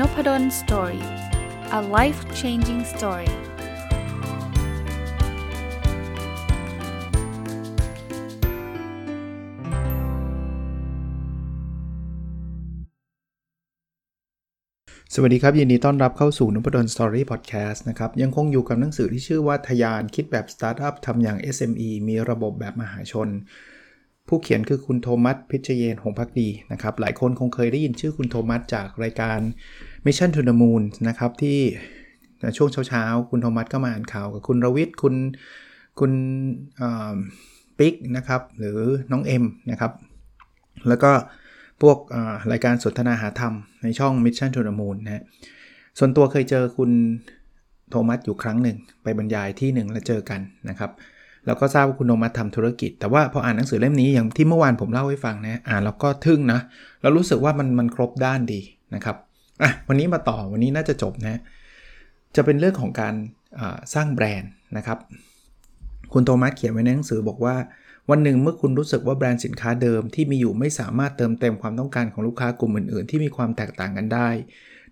Nopadol story a life changing story สวัสดีครับ ยินดีต้อนรับเข้าสู่นพดล Story Podcast นะครับ ยังคงอยู่กับหนังสือที่ชื่อว่าทะยานคิดแบบสตาร์ทอัพทำอย่าง SME มีระบบแบบมหาชน ผู้เขียนคือคุณโธมัสพิชเยนทร์ หงษ์ภักดีนะครับ หลายคนคงเคยได้ยินชื่อคุณโธมัสจากรายการ Mission to the Moon นะครับที่ช่วงเช้าๆ คุณโทมัสก็มาอ่านข่าวกับคุณรวิทย์คุณคุณปิ๊กนะครับหรือน้องเอ็มนะครับแล้วก็พวกรายการสนทนาหาธรรมในช่อง Mission to the Moon นะส่วนตัวเคยเจอคุณโทมัสอยู่ครั้งหนึ่งไปบรรยายที่หนึ่งแล้วเจอกันนะครับแล้วก็ทราบว่าคุณโนมัสทำธุรกิจ แต่ว่าพออ่านหนังสือเล่มนี้อย่างที่เมื่อวานผมเล่าให้ฟังนะอ่านแล้วก็ทึ่งนะเรารู้สึกว่ามันมันครบด้านดีนะครับ อะวันนี้มาต่อวันนี้น่าจะจบนะ จะเป็นเรื่องของการสร้างแบรนด์นะครับ คุณโทมัสเขียนไว้ในหนังสือบอกว่า วันหนึ่งเมื่อคุณรู้สึกว่าแบรนด์สินค้าเดิมที่มีอยู่ไม่สามารถเติมเต็มความต้องการของลูกค้ากลุ่มอื่นๆ ที่มีความแตกต่างกันได้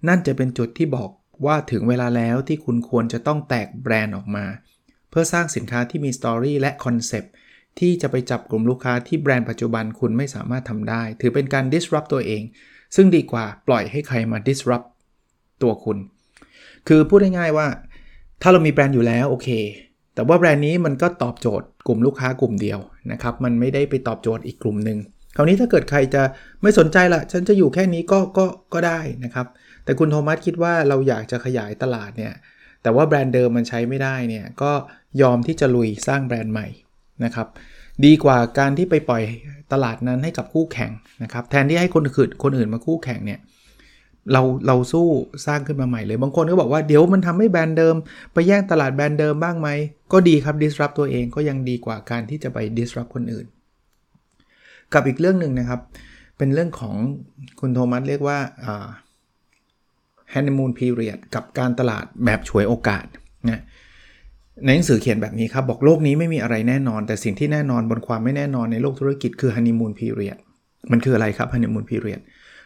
นั่นจะเป็นจุดที่บอกว่าถึงเวลาแล้วที่คุณควรจะต้องแตกแบรนด์ออกมา เพื่อสร้างสินค้าที่มีสตอรี่และคอนเซปที่จะไปจับกลุ่มลูกค้าที่แบรนด์ปัจจุบันคุณไม่สามารถทำได้ ถือเป็นการ disrupt ตัวเอง ซึ่งดีกว่าปล่อยให้ใครมา disrupt ตัวคุณ คือพูดง่ายๆว่า ถ้าเรามีแบรนด์อยู่แล้วโอเค แต่ว่าแบรนด์นี้มันก็ตอบโจทย์กลุ่มลูกค้ากลุ่มเดียวนะครับ มันไม่ได้ไปตอบโจทย์อีกกลุ่มหนึ่งคราวนี้ถ้าเกิดใครจะไม่สนใจละฉันจะอยู่แค่นี้ก็ก็ก็ได้นะครับ แต่คุณโทมัสคิดว่าเราอยากจะขยายตลาดเนี่ย แต่ว่าแบรนด์เดิมมันใช้ไม่ได้เนี่ย ก็ยอมที่จะลุยสร้างแบรนด์ใหม่นะครับ ดีกว่าการที่ไปปล่อยตลาดนั้นให้กับคู่แข่งนะครับแทนที่ให้คนอื่นคนอื่นมาคู่แข่งเนี่ยเราเราสู้สร้างขึ้นมาใหม่เลยบางคนก็บอกว่าเดี๋ยวมันทำให้แบรนด์เดิม ไปแย่งตลาดแบรนด์เดิมบ้างไหม ก็ดีครับ disrupt ตัวเองก็ยังดีกว่าการที่จะไป disrupt คนอื่น กับอีกเรื่องหนึ่งนะครับ เป็นเรื่องของคุณโทมัสเรียกว่า honeymoon period กับการตลาดแบบฉวยโอกาสนะ ในหนังสือเขียนแบบนี้ครับ บอกโลกนี้ไม่มีอะไรแน่นอน แต่สิ่งที่แน่นอนบนความไม่แน่นอนในโลกธุรกิจคือ honeymoon period มันคืออะไรครับ honeymoon period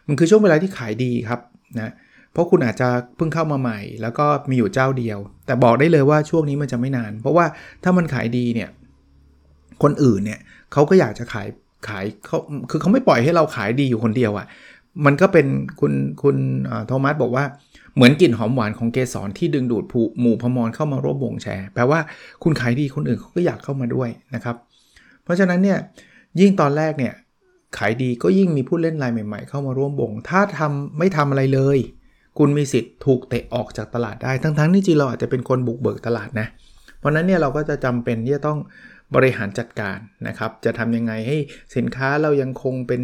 มันคือช่วงเวลาที่ขายดีครับนะเพราะคุณอาจจะเพิ่งเข้ามาใหม่ แล้วก็มีอยู่เจ้าเดียว แต่บอกได้เลยว่าช่วงนี้มันจะไม่นาน เพราะว่าถ้ามันขายดีเนี่ยคนอื่นเนี่ยเขาก็อยากจะขายขายเขาคือเขาไม่ปล่อยให้เราขายดีอยู่คนเดียวอะ่ะ มันก็เป็นคุณคุณโทมัสบอกว่าเหมือนกลิ่นหอมหวานของเกสรที่ดึงดูดผู้หมู่พมรเข้ามาร่วมวงแชร์ แปลว่าคุณขายดีคนอื่นเขาก็อยากเข้ามาด้วยนะครับ เพราะฉะนั้นเนี่ยยิ่งตอนแรกเนี่ยขายดีก็ยิ่งมีผู้เล่นรายใหม่ๆ เข้ามาร่วมวง ถ้าทำไม่ทำอะไรเลย คุณมีสิทธิ์ถูกเตะออกจากตลาดได้ ทั้งๆที่จริงเราอาจจะเป็นคนบุกเบิกตลาดนะ เพราะนั้นเนี่ยเราก็จะจำเป็นที่จะต้องบริหารจัดการนะครับ จะทำยังไงให้สินค้าเรายังคงเป็น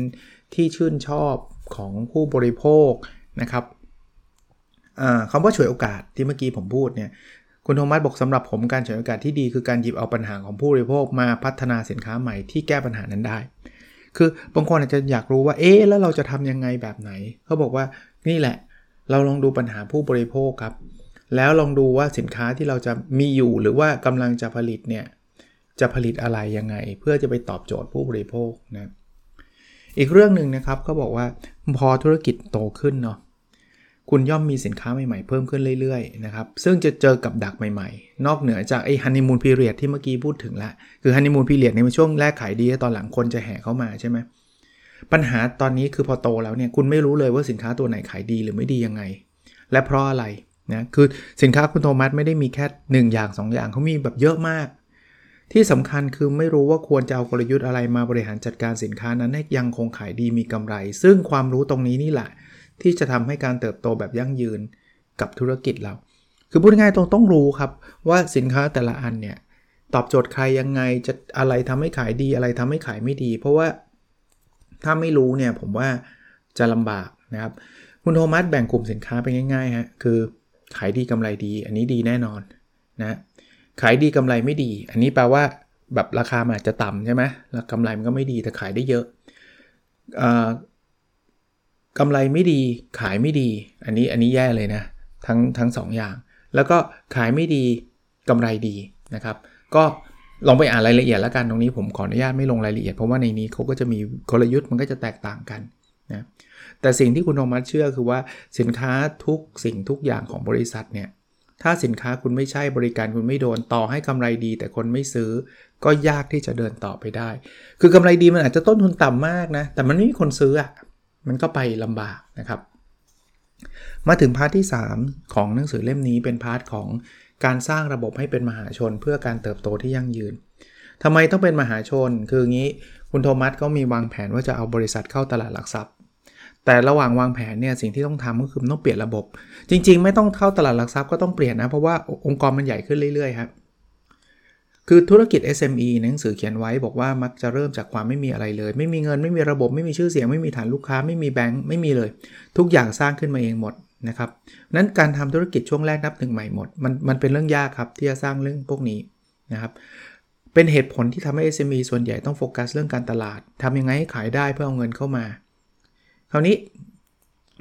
ที่ชื่นชอบ ของผู้บริโภคนะครับคำว่าฉวยโอกาสที่เมื่อกี้ผมพูดเนี่ยคุณโทมัสบอกสำหรับผมการฉวยโอกาสที่ดีคือการหยิบเอาปัญหาของผู้บริโภคมาพัฒนาสินค้าใหม่ที่แก้ปัญหานั้นได้ คือบางคนอาจจะอยากรู้ว่าเอ๊แล้วเราจะทำยังไงแบบไหน เขาบอกว่านี่แหละ เราลองดูปัญหาผู้บริโภคครับ แล้วลองดูว่าสินค้าที่เราจะมีอยู่หรือว่ากำลังจะผลิตเนี่ยจะผลิตอะไรยังไง เพื่อจะไปตอบโจทย์ผู้บริโภคนะ อีกเรื่องหนึ่งนะครับก็บอกว่าพอธุรกิจโตขึ้นเนาะคุณย่อมมีสินค้าใหม่ๆ เพิ่มขึ้นเรื่อยๆนะครับซึ่งจะเจอกับดักใหม่ๆ นอกเหนือจากไอ้ฮันนีมูนพีเรียดที่เมื่อกี้พูดถึงละคือฮันนีมูนพีเรียดในช่วงแรกขายดีตอนหลังคนจะแห่เข้ามาใช่ไหมปัญหาตอนนี้คือพอโตแล้วเนี่ยคุณไม่รู้เลยว่าสินค้าตัวไหนขายดีหรือไม่ดียังไง และเพราะอะไรนะคือสินค้าคุณโทมัสไม่ได้มีแค่ 1 อย่าง 2 อย่างเขามีแบบเยอะมาก ที่สำคัญคือไม่รู้ว่าควรจะเอากลยุทธ์อะไรมาบริหารจัดการสินค้านั้นให้ยังคงขายดีมีกำไร ซึ่งความรู้ตรงนี้นี่แหละ ที่จะทำให้การเติบโตแบบยั่งยืนกับธุรกิจเรา คือพูดง่ายๆต้องต้องรู้ครับว่าสินค้าแต่ละอันเนี่ยตอบโจทย์ใครยังไงจะอะไรทำให้ขายดีอะไรทำให้ขายไม่ดี เพราะว่าถ้าไม่รู้เนี่ยผมว่าจะลำบากนะครับคุณโทมัสแบ่งกลุ่มสินค้าไปง่ายๆฮะคือขายดีกำไรดี อันนี้ดีแน่นอนนะ ขายดีกำไรไม่ดี อันนี้แปลว่าแบบราคามันอาจจะต่ำใช่ไหมแล้วกำไรมันก็ไม่ดีแต่ขายได้เยอะกำไรไม่ดีขายไม่ดี อันนี้อันนี้แย่เลยนะทั้งทั้งสองอย่าง แล้วก็ขายไม่ดีกำไรดีนะครับ ก็ลองไปอ่านรายละเอียดแล้วกันตรงนี้ผมขออนุญาตไม่ลงรายละเอียดเพราะว่าในนี้เขาก็จะมีกลยุทธ์มันก็จะแตกต่างกันนะแต่สิ่งที่คุณโธมัสเชื่อคือว่าสินค้าทุกสิ่งทุกอย่างของบริษัทเนี่ย ถ้าสินค้าคุณไม่ใช่บริการคุณไม่โดนต่อให้กำไรดี แต่คนไม่ซื้อก็ยากที่จะเดินต่อไปได้ คือกำไรดีมันอาจจะต้นทุนต่ำมากนะ แต่มันไม่มีคนซื้ออะมันก็ไปลำบากนะครับ มาถึง part ที่ 3 ของหนังสือเล่มนี้เป็น part ของการสร้างระบบให้เป็นมหาชนเพื่อการเติบโตที่ยั่งยืนทำไมต้องเป็นมหาชน คืองี้ คุณโทมัสก็มีวางแผนว่าจะเอาบริษัทเข้าตลาดหลักทรัพย์ แต่ระหว่างวางแผนเนี่ยสิ่งที่ต้องทำก็คือต้องเปลี่ยนระบบ จริง ๆ ไม่ต้องเข้าตลาดหลักทรัพย์ก็ต้องเปลี่ยนนะ เพราะว่าองค์กรมันใหญ่ขึ้นเรื่อยๆครับคือธุรกิจ SME หนังสือเขียนไว้บอกว่ามักจะเริ่มจากความไม่มีอะไรเลย ไม่มีเงินไม่มีระบบไม่มีชื่อเสียง ไม่มีฐานลูกค้าไม่มีแบงค์ไม่มีเลย ทุกอย่างสร้างขึ้นมาเองหมดนะครับนั้นการทำธุรกิจช่วงแรกนับหนึ่งใหม่หมดมันมันเป็นเรื่องยากครับที่จะสร้างเรื่องพวกนี้นะครับเป็นเหตุผลที่ทำให้ SME ส่วนใหญ่ต้องโฟกัสเรื่องการตลาดทำยังไงให้ขายได้เพื่อเอาเงินเข้ามา คราวนี้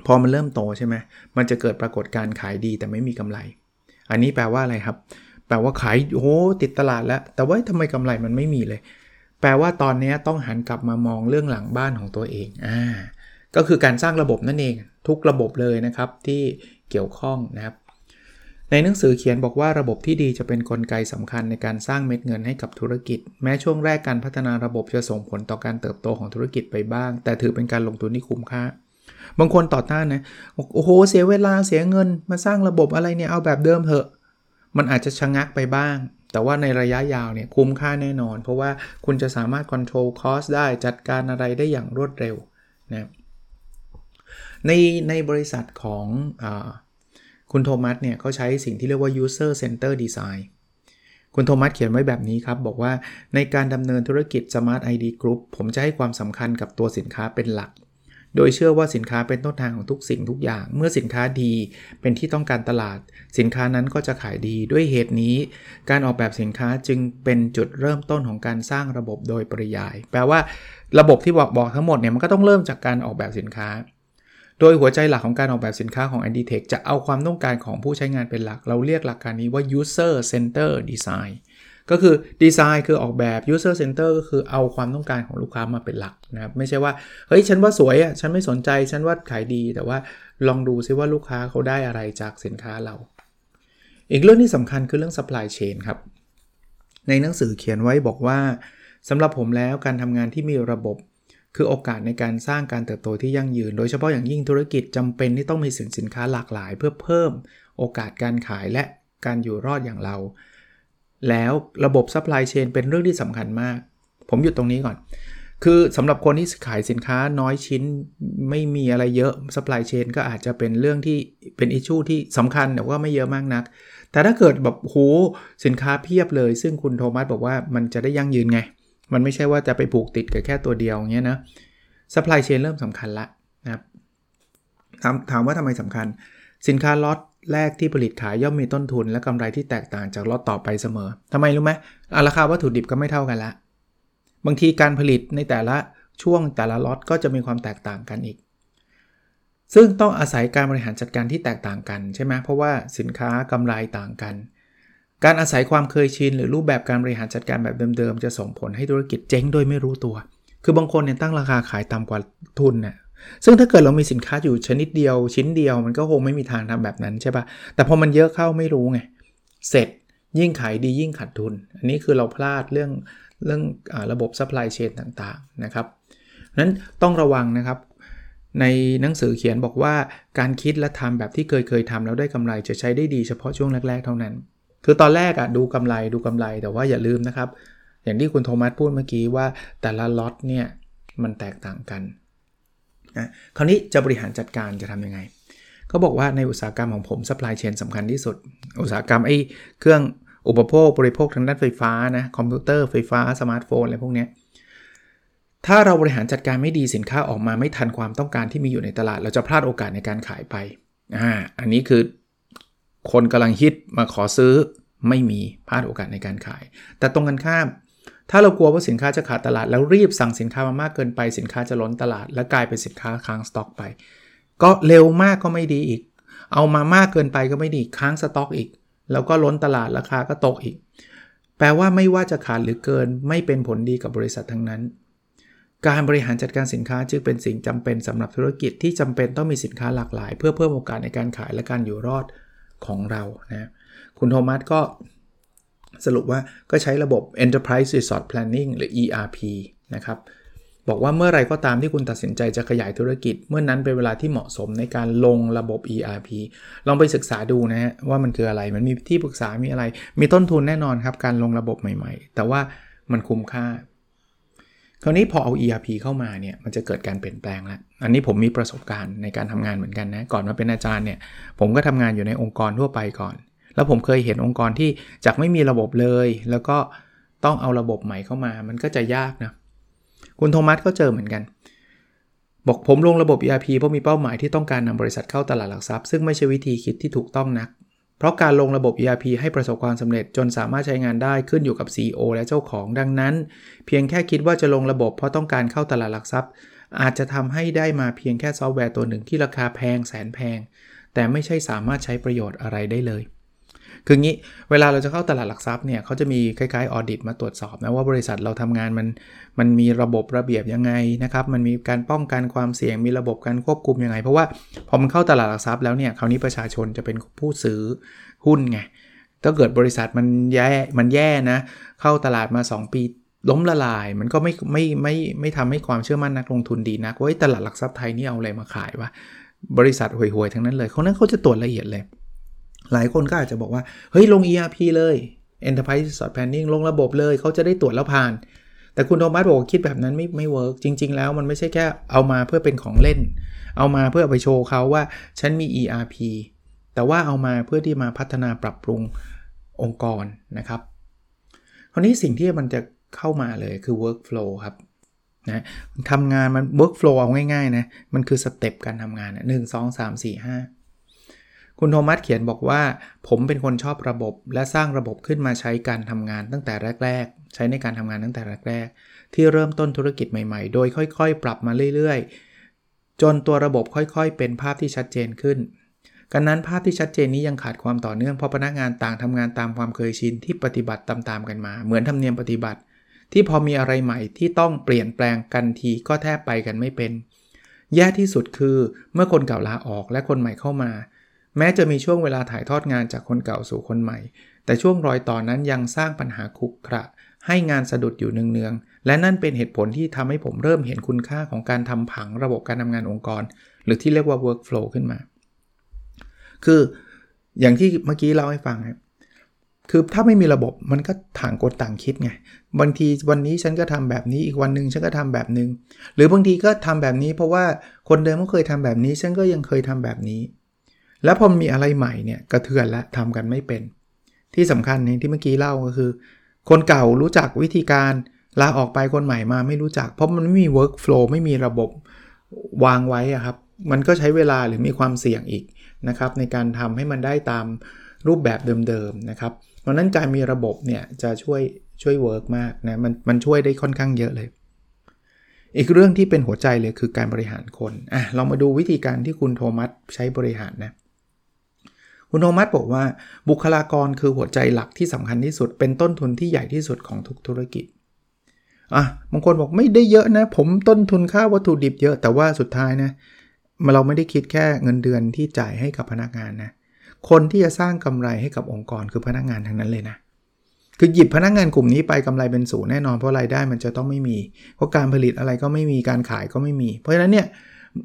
พอมันเริ่มโตใช่ไหมมันจะเกิดปรากฏการขายดีแต่ไม่มีกำไร อันนี้แปลว่าอะไรครับ แปลว่าขายโอ้ติดตลาดแล้ว แต่ว่าทำไมกำไรมันไม่มีเลย แปลว่าตอนนี้ต้องหันกลับมามองเรื่องหลังบ้านของตัวเอง อ่า ก็คือการสร้างระบบนั่นเอง ทุกระบบเลยนะครับที่เกี่ยวข้องนะครับ ในหนังสือเขียนบอกว่าระบบที่ดีจะเป็นนกลไกสำคัญในการสร้างเม็ดเงินให้กับธุรกิจ แม้ช่วงแรกการพัฒนาระบบจะส่งผลต่อการเติบโตของธุรกิจไปบ้าง แต่ถือเป็นการลงทุนที่คุ้มค่า บางคนต่อต้านนะโอ้โหเสียเวลาเสียเงิน มาสร้างระบบอะไรเนี่ยเอาแบบเดิมเถอะมันอาจจะชะงักไปบ้าง แต่ว่าในระยะยาวเนี่ยคุ้มค่าแน่นอน เพราะว่าคุณจะสามารถควบคุมคอสได้จัดการอะไรได้อย่างรวดเร็วนะในในบริษัทของอ คุณโทมัสเนี่ยเขาใช้สิ่งที่เรียกว่า user center design คุณโทมัสเขียนไว้แบบนี้ครับ บอกว่าในการดำเนินธุรกิจ Smart ID Group ผมจะให้ความสำคัญกับตัวสินค้าเป็นหลัก โดยเชื่อว่าสินค้าเป็นต้นทางของทุกสิ่งทุกอย่าง เมื่อสินค้าดีเป็นที่ต้องการตลาด สินค้านั้นก็จะขายดีด้วยเหตุนี้ การออกแบบสินค้าจึงเป็นจุดเริ่มต้นของการสร้างระบบโดยปริยาย แปลว่าระบบที่บอกบอกทั้งหมดเนี่ยมันก็ต้องเริ่มจากการออกแบบสินค้า โดยหัวใจหลักของการออกแบบสินค้าของ a n d i t e c h จะเอาความต้องการของผู้ใช้งานเป็นหลัก เราเรียกหลักการนี้ว่า user center design ก็คือดีไซน์คือออกแบบ user center ก็คือเอาความต้องการของลูกค้ามาเป็นหลักนะครับ ไม่ใช่ว่า เฮ้ย ฉันว่าสวยอะ ฉันไม่สนใจ ฉันว่าขายดี แต่ว่าลองดูซิว่าลูกค้าเขาได้อะไรจากสินค้าเรา อีกเรื่องที่สำคัญคือเรื่อง supply chain ครับ ในหนังสือเขียนไว้บอกว่าสำหรับผมแล้วการทำงานที่มีระบบ คือโอกาสในการสร้างการเติบโตที่ยั่งยืน โดยเฉพาะอย่างยิ่งธุรกิจจำเป็นที่ต้องมีสินสินค้าหลากหลาย เพื่อเพิ่มโอกาสการขายและการอยู่รอดอย่างเรา แล้วระบบ supply chain เป็นเรื่องที่สำคัญมาก ผมหยุดตรงนี้ก่อน คือสำหรับคนที่ขายสินค้าน้อยชิ้นไม่มีอะไรเยอะ supply chain ก็อาจจะเป็นเรื่องที่เป็น issue ที่สำคัญแต่ว่าไม่เยอะมากนัก แต่ถ้าเกิดแบบโหสินค้าเพียบเลย ซึ่งคุณโธมัสบอกว่ามันจะได้ยั่งยืนไง มันไม่ใช่ว่าจะไปผูกติดกับแค่ตัวเดียวเงี้ยนะ supply chain เริ่มสำคัญละนะครับถามถามว่าทำไมสำคัญ สินค้าล็อตแรกที่ผลิตขายย่อมมีต้นทุนและกำไรที่แตกต่างจากล็อตต่อไปเสมอทำไมรู้ไหมราคาวัตถุดิบก็ไม่เท่ากันละ บางทีการผลิตในแต่ละช่วงแต่ละล็อตก็จะมีความแตกต่างกันอีก ซึ่งต้องอาศัยการบริหารจัดการที่แตกต่างกันใช่ไหมเพราะว่าสินค้ากำไรต่างกัน การอาศัยความเคยชินหรือรูปแบบการบริหารจัดการแบบเดิมๆ จะส่งผลให้ธุรกิจเจ๊งโดยไม่รู้ตัว คือบางคนเนี่ยตั้งราคาขายต่ำกว่าทุนเนี่ยซึ่งถ้าเกิดเรามีสินค้าอยู่ชนิดเดียวชิ้นเดียวมันก็คงไม่มีทางทำแบบนั้นใช่ปะ่ะ แต่พอมันเยอะเข้าไม่รู้ไง เสร็จยิ่งขายดียิ่งขาดทุน อันนี้คือเราพลาดเรื่องเรื่องเออระบบ supply chain ต่างๆนะครับนั้นต้องระวังนะครับ ในหนังสือเขียนบอกว่าการคิดและทำแบบที่เคยเคยทำแล้วได้กำไรจะใช้ได้ดีเฉพาะช่วงแรก ๆ เท่านั้น คือตอนแรกอะดูกำไรดูกำไรแต่ว่าอย่าลืมนะครับ อย่างที่คุณโธมัสพูดเมื่อกี้ว่าแต่ละล็อตเนี่ยมันแตกต่างกันนะคราวนี้จะบริหารจัดการจะทำยังไงเขาบอกว่าในอุตสาหกรรมของผม supply chain สำคัญที่สุด อุตสาหกรรมไอ้เครื่องอุปโภคบริโภคทางด้านไฟฟ้านะคอมพิวเตอร์ไฟฟ้าสมาร์ทโฟนอะไรพวกนี้ถ้าเราบริหารจัดการไม่ดีสินค้าออกมาไม่ทันความต้องการที่มีอยู่ในตลาด เราจะพลาดโอกาสในการขายไปอ่าอันนี้คือ คนกำลังฮิตมาขอซื้อไม่มีพลาดโอกาสในการขาย แต่ตรงกันข้าม ถ้าเรากลัวว่าสินค้าจะขาดตลาด แล้วรีบสั่งสินค้ามามากเกินไปสินค้าจะล้นตลาด และกลายเป็นสินค้าค้างสต็อกไป ก็เร็วมากก็ไม่ดีอีก เอามามากเกินไปก็ไม่ดีค้างสต็อกอีก แล้วก็ล้นตลาดราคาก็ตกอีก แปลว่าไม่ว่าจะขาดหรือเกินไม่เป็นผลดีกับบริษัททั้งนั้น การบริหารจัดการสินค้าจึงเป็นสิ่งจำเป็นสำหรับธุรกิจที่จำเป็นต้องมีสินค้าหลากหลาย เพื่อเพิ่มโอกาสในการขายและการอยู่รอด ของเรานะคุณโทมัสก็สรุปว่าก็ใช้ระบบ Enterprise Resource Planning หรือ ERP นะครับ บอกว่าเมื่อไรก็ตามที่คุณตัดสินใจจะขยายธุรกิจ เมื่อนนั้นเป็นเวลาที่เหมาะสมในการลงระบบ ERP ลองไปศึกษาดูนะฮะว่ามันคืออะไร มันมีที่ปรึกษามีอะไร มีต้นทุนแน่นอนครับ การลงระบบใหม่ ๆ แต่ว่ามันคุ้มค่า คราวนี้พอเอา ERP เข้ามาเนี่ยมันจะเกิดการเปลี่ยนแปลงแล้วอันนี้ผมมีประสบการณ์ในการทำงานเหมือนกันนะ ก่อนมาเป็นอาจารย์เนี่ย ผมก็ทำงานอยู่ในองค์กรทั่วไปก่อน แล้วผมเคยเห็นองค์กรที่จากไม่มีระบบเลย แล้วก็ต้องเอาระบบใหม่เข้ามา มันก็จะยากนะ คุณโทมัสก็เจอเหมือนกัน บอกผมลงระบบ ERP เพราะมีเป้าหมายที่ต้องการนำบริษัทเข้าตลาดหลักทรัพย์ ซึ่งไม่ใช่วิธีคิดที่ถูกต้องนัก เพราะการลงระบบ ERP ให้ประสบความสำเร็จจนสามารถใช้งานได้ขึ้นอยู่กับ CEO และเจ้าของดังนั้น เพียงแค่คิดว่าจะลงระบบเพราะต้องการเข้าตลาดหลักทรัพย์ อาจจะทำให้ได้มาเพียงแค่ซอฟต์แวร์ตัวหนึ่งที่ราคาแพงแสนแพง แต่ไม่ใช่สามารถใช้ประโยชน์อะไรได้เลย คืองี้เวลาเราจะเข้าตลาดหลักทรัพย์เนี่ยเขาจะมีคล้ายๆ audit มาตรวจสอบนะว่าบริษัทเราทำงานมันมันมีระบบระเบียบยังไงนะครับมันมีการป้องกันความเสี่ยงมีระบบการควบคุมยังไง เพราะว่าพอมันเข้าตลาดหลักทรัพย์แล้วเนี่ยคราวนี้ประชาชนจะเป็นผู้ซื้อหุ้นไงถ้าเกิดบริษัทมันแย่มันแย่นะเข้าตลาดมา 2 ปีล้มละลาย มันก็ไม่ไม่ไม่ไม่ทำให้ความเชื่อมั่นนักลงทุนดีนักว่าตลาดหลักทรัพย์ไทยนี่เอาอะไรมาขายวะบริษัทห่วยๆทั้งนั้นเลยเขานั้นเขาจะตรวจละเอียดเลย หลายคนก็อาจจะบอกว่า เฮ้ย ลง ERP เลย Enterprise Resource Planning ลงระบบเลยเขาจะได้ตรวจแล้วผ่าน แต่คุณโธมัสบอกคิดแบบนั้นไม่ไม่ work จริง ๆ แล้วมันไม่ใช่แค่เอามาเพื่อเป็นของเล่น เอามาเพื่อไปโชว์เขาว่าฉันมี ERP แต่ว่าเอามาเพื่อที่มาพัฒนาปรับปรุงองค์กรนะครับคราวนี้สิ่งที่มันจะเข้ามาเลยคือ workflow ครับนะทำงานมัน workflow เอาง่ายๆนะ มันคือ step การทำงานหนึ่งสองสามสี่ห้า คุณโทมัสเขียนบอกว่า ผมเป็นคนชอบระบบ และสร้างระบบขึ้นมาใช้การทำงานตั้งแต่แรก ๆ ใช้ในการทำงานตั้งแต่แรก ๆ ที่เริ่มต้นธุรกิจใหม่ๆ โดยค่อย ๆ ปรับมาเรื่อย ๆ จนตัวระบบค่อยๆ เป็นภาพที่ชัดเจนขึ้นกันนั้นภาพที่ชัดเจนนี้ยังขาดความต่อเนื่องเพราะพนักงานต่างทำงานตามความเคยชินที่ปฏิบัติตามๆกันมา เหมือนธรรมเนียมปฏิบัติ ที่พอมีอะไรใหม่ที่ต้องเปลี่ยนแปลงกันทีก็แทบไปกันไม่เป็น แย่ที่สุดคือเมื่อคนเก่าลาออกและคนใหม่เข้ามา แม้จะมีช่วงเวลาถ่ายทอดงานจากคนเก่าสู่คนใหม่ แต่ช่วงรอยต่อนนั้นยังสร้างปัญหาคุกคระ ให้งานสะดุดอยู่เนืองๆ และนั่นเป็นเหตุผลที่ทำให้ผมเริ่มเห็นคุณค่าของการทำผังระบบการทำงานองค์กร หรือที่เรียกว่า workflow ขึ้นมา คืออย่างที่เมื่อกี้เล่าให้ฟังครับคือถ้าไม่มีระบบมันก็ต่างคนต่างคิดไงบางทีวันนี้ฉันก็ทำแบบนี้อีกวันหนึ่งฉันก็ทำแบบนึง หรือบางทีก็ทำแบบนี้เพราะว่าคนเดิมก็เคยทำแบบนี้ฉันก็ยังเคยทำแบบนี้ แล้วพอมีอะไรใหม่เนี่ยกระเทือนและทำกันไม่เป็น ที่สำคัญที่เมื่อกี้เล่าก็คือ คนเก่ารู้จักวิธีการลาออกไปคนใหม่มาไม่รู้จัก เพราะมันไม่มี workflow ไม่มีระบบวางไว้อะครับ มันก็ใช้เวลาหรือมีความเสี่ยงอีกนะครับ ในการทำให้มันได้ตามรูปแบบเดิมๆนะครับ เพราะนั้นการมีระบบเนี่ยจะช่วยช่วย work มากนะมันมันช่วยได้ค่อนข้างเยอะเลย อีกเรื่องที่เป็นหัวใจเลยคือการบริหารคนอะเรามาดูวิธีการที่คุณโธมัสใช้บริหารนะ คุณโธมัสบอกว่าบุคลากรคือหัวใจหลักที่สำคัญที่สุด เป็นต้นทุนที่ใหญ่ที่สุดของทุกธุรกิจอะบางคนบอกไม่ได้เยอะนะ ผมต้นทุนค่าวัตถุดิบเยอะแต่ว่าสุดท้ายนะเราไม่ได้คิดแค่เงินเดือนที่จ่ายให้กับพนักงานนะคนที่จะสร้างกำไรให้กับองค์กรคือพนักงานทั้งนั้นเลยนะคือหยิบพนักงานกลุ่มนี้ไปกำไรเป็นศูนย์แน่นอนเพราะรายได้มันจะต้องไม่มี เพราะการผลิตอะไรก็ไม่มีการขายก็ไม่มี เพราะฉะนั้นเนี่ย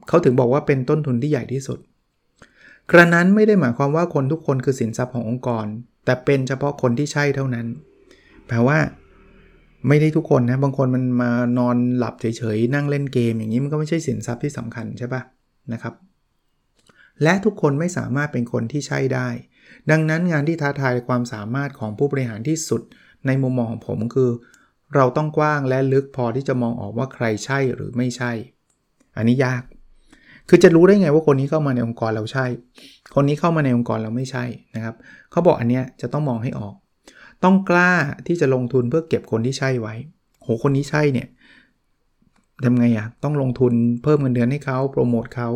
เขาถึงบอกว่าเป็นต้นทุนที่ใหญ่ที่สุด กระนั้นไม่ได้หมายความว่าคนทุกคนคือสินทรัพย์ขององค์กร แต่เป็นเฉพาะคนที่ใช่เท่านั้น แปลว่าไม่ได้ทุกคนนะ บางคนมันมานอนหลับเฉยๆ นั่งเล่นเกมอย่างนี้มันก็ไม่ใช่สินทรัพย์ที่สำคัญใช่ปะนะครับ และทุกคนไม่สามารถเป็นคนที่ใช่ได้ ดังนั้นงานที่ท้าทายความสามารถของผู้บริหารที่สุดในมุมมองของผมคือ เราต้องกว้างและลึกพอที่จะมองออกว่าใครใช่หรือไม่ใช่ อันนี้ยาก คือจะรู้ได้ไงว่าคนนี้เข้ามาในองค์กรเราใช่ คนนี้เข้ามาในองค์กรเราไม่ใช่นะครับเขาบอกอันเนี้ยจะต้องมองให้ออก ต้องกล้าที่จะลงทุนเพื่อเก็บคนที่ใช่ไว้ โหคนนี้ใช่เนี่ยทำไงอะ่ะต้องลงทุนเพิ่มเงินเดือนให้เขาโปรโมทเขา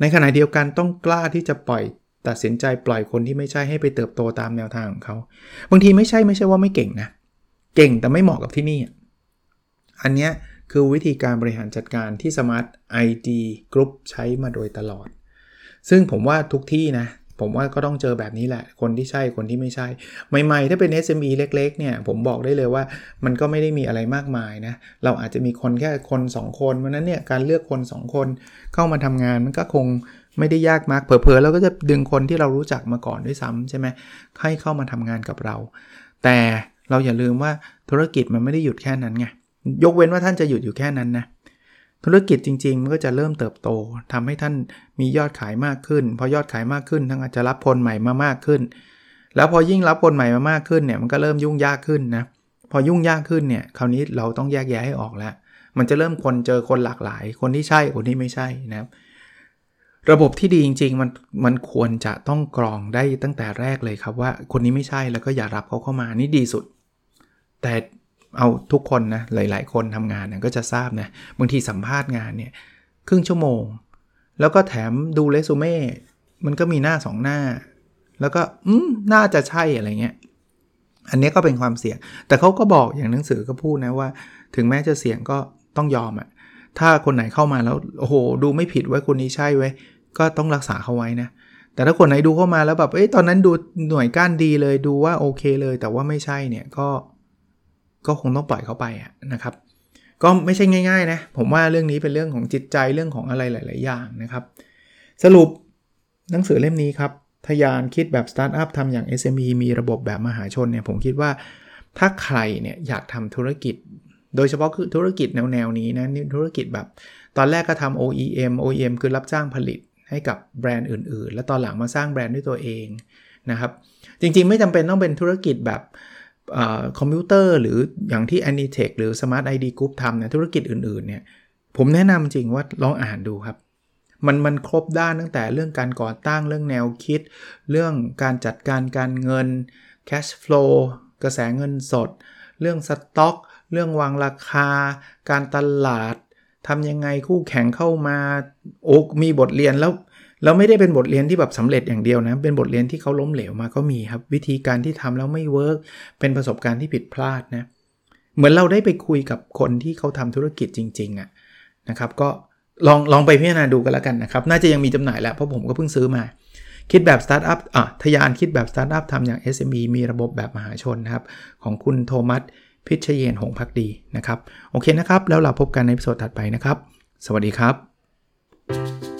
ในขณะเดียวกันต้องกล้าที่จะปล่อยตัดสินใจปล่อยคนที่ไม่ใช่ให้ไปเติบโตตามแนวทางของเขา บางทีไม่ใช่ไม่ใช่ว่าไม่เก่งนะ เก่งแต่ไม่เหมาะกับที่นี่ อันเนี้ย คือวิธีการบริหารจัดการที่ Smart ID Group ใช้มาโดยตลอด ซึ่งผมว่าทุกที่นะ ผมว่าก็ต้องเจอแบบนี้แหละ คนที่ใช่คนที่ไม่ใช่ ใหม่ ๆ ถ้าเป็น SME เล็ก ๆ เนี่ย ผมบอกได้เลยว่ามันก็ไม่ได้มีอะไรมากมายนะ เราอาจจะมีคนแค่คน 2 คนเพราะนั้นเนี่ยการเลือกคน 2 คนเข้ามาทำงานมันก็คงไม่ได้ยากมากเผลอๆเราก็จะดึงคนที่เรารู้จักมาก่อนด้วยซ้ำใช่ไหมให้เข้ามาทำงานกับเรา แต่เราอย่าลืมว่าธุรกิจมันไม่ได้หยุดแค่นั้นไง ยกเว้นว่าท่านจะหยุดอยู่แค่นั้นนะธุรกิจจริง ๆ มันก็จะเริ่มเติบโตทำให้ท่านมียอดขายมากขึ้น พอยอดขายมากขึ้นท่านอาจจะรับคนใหม่มามากขึ้น แล้วพอยิ่งรับคนใหม่มามากขึ้นเนี่ยมันก็เริ่มยุ่งยากขึ้นนะพอยุ่งยากขึ้นเนี่ยคราวนี้เราต้องแยกแยะให้ออกแล้ว มันจะเริ่มคนเจอคนหลากหลาย คนที่ใช่คนที่ไม่ใช่นะครับระบบที่ดีจริงๆมันมันควรจะต้องกรองได้ตั้งแต่แรกเลยครับว่าคนนี้ไม่ใช่แล้วก็อย่ารับเขาเข้ามานี่ดีสุด แต่ เอาทุกคนนะหลาย ๆ คนทำงานเนี่ยก็จะทราบนะบางทีสัมภาษณ์งานเนี่ยครึ่งชั่วโมง แล้วก็แถมดูเรซูเม่มันก็มีหน้า 2 หน้า แล้วก็อืมน่าจะใช่อะไรเงี้ยอันนี้ก็เป็นความเสี่ยง แต่เขาก็บอกอย่างหนังสือก็พูดนะว่า ถึงแม้จะเสี่ยงก็ต้องยอมอะถ้าคนไหนเข้ามาแล้วโอ้โห ดูไม่ผิดไว้คนนี้ใช่ไว้ ก็ต้องรักษาเขาไว้นะแต่ถ้าคนไหนดูเข้ามาแล้วแบบเอ้ยตอนนั้นดูหน่วยก้านดีเลยดูว่าโอเคเลย แต่ว่าไม่ใช่เนี่ยก็ ก็คงต้องปล่อยเขาไปนะครับ ก็ไม่ใช่ง่ายๆนะผมว่าเรื่องนี้เป็นเรื่องของจิตใจเรื่องของอะไรหลาย ๆ อย่างนะครับ สรุปหนังสือเล่มนี้ครับทยานคิดแบบสตาร์ทอัพทำอย่าง SME มีระบบแบบมหาชนเนี่ยผมคิดว่าถ้าใครเนี่ยอยากทำธุรกิจ โดยเฉพาะคือธุรกิจแนวๆนี้นะธุรกิจแบบ ตอนแรกก็ทำ OEM OEM คือรับจ้างผลิตให้กับแบรนด์อื่น ๆ แล้วตอนหลังมาสร้างแบรนด์ด้วยตัวเองนะครับ จริงๆ ไม่จำเป็นต้องเป็นธุรกิจแบบ คอมพิวเตอร์หรืออย่างที่ Anitech หรือ Smart ID Group ทำเนี่ยธุรกิจอื่นๆเนี่ยผมแนะนำจริงว่าลองอ่านดูครับ มันมันครบด้านตั้งแต่เรื่องการก่อตั้งเรื่องแนวคิด เรื่องการจัดการการเงิน cash flow กระแสเงินสด เรื่องสต็อก เรื่องวางราคา การตลาดทำยังไงคู่แข่งเข้ามา โอ้มีบทเรียนแล้ว เราไม่ได้เป็นบทเรียนที่แบบสำเร็จอย่างเดียวนะ เป็นบทเรียนที่เขาล้มเหลวมาก็มีครับ วิธีการที่ทำแล้วไม่ workเป็นประสบการณ์ที่ผิดพลาดนะ เหมือนเราได้ไปคุยกับคนที่เขาทำธุรกิจจริง ๆอะนะครับ ก็ลองลองไปพิจารณาดูกันแล้วกันนะครับ น่าจะยังมีจำหน่ายแล้วเพราะผมก็เพิ่งซื้อมา คิดแบบสตาร์ทอัพทะยานคิดแบบสตาร์ทอัพทำอย่าง SME มีระบบแบบมหาชนนะครับ ของคุณโธมัสพิชเยนทร์ หงษ์ภักดีนะครับ โอเคนะครับ แล้วเราพบกันใน episode ถัดไปนะครับ สวัสดีครับ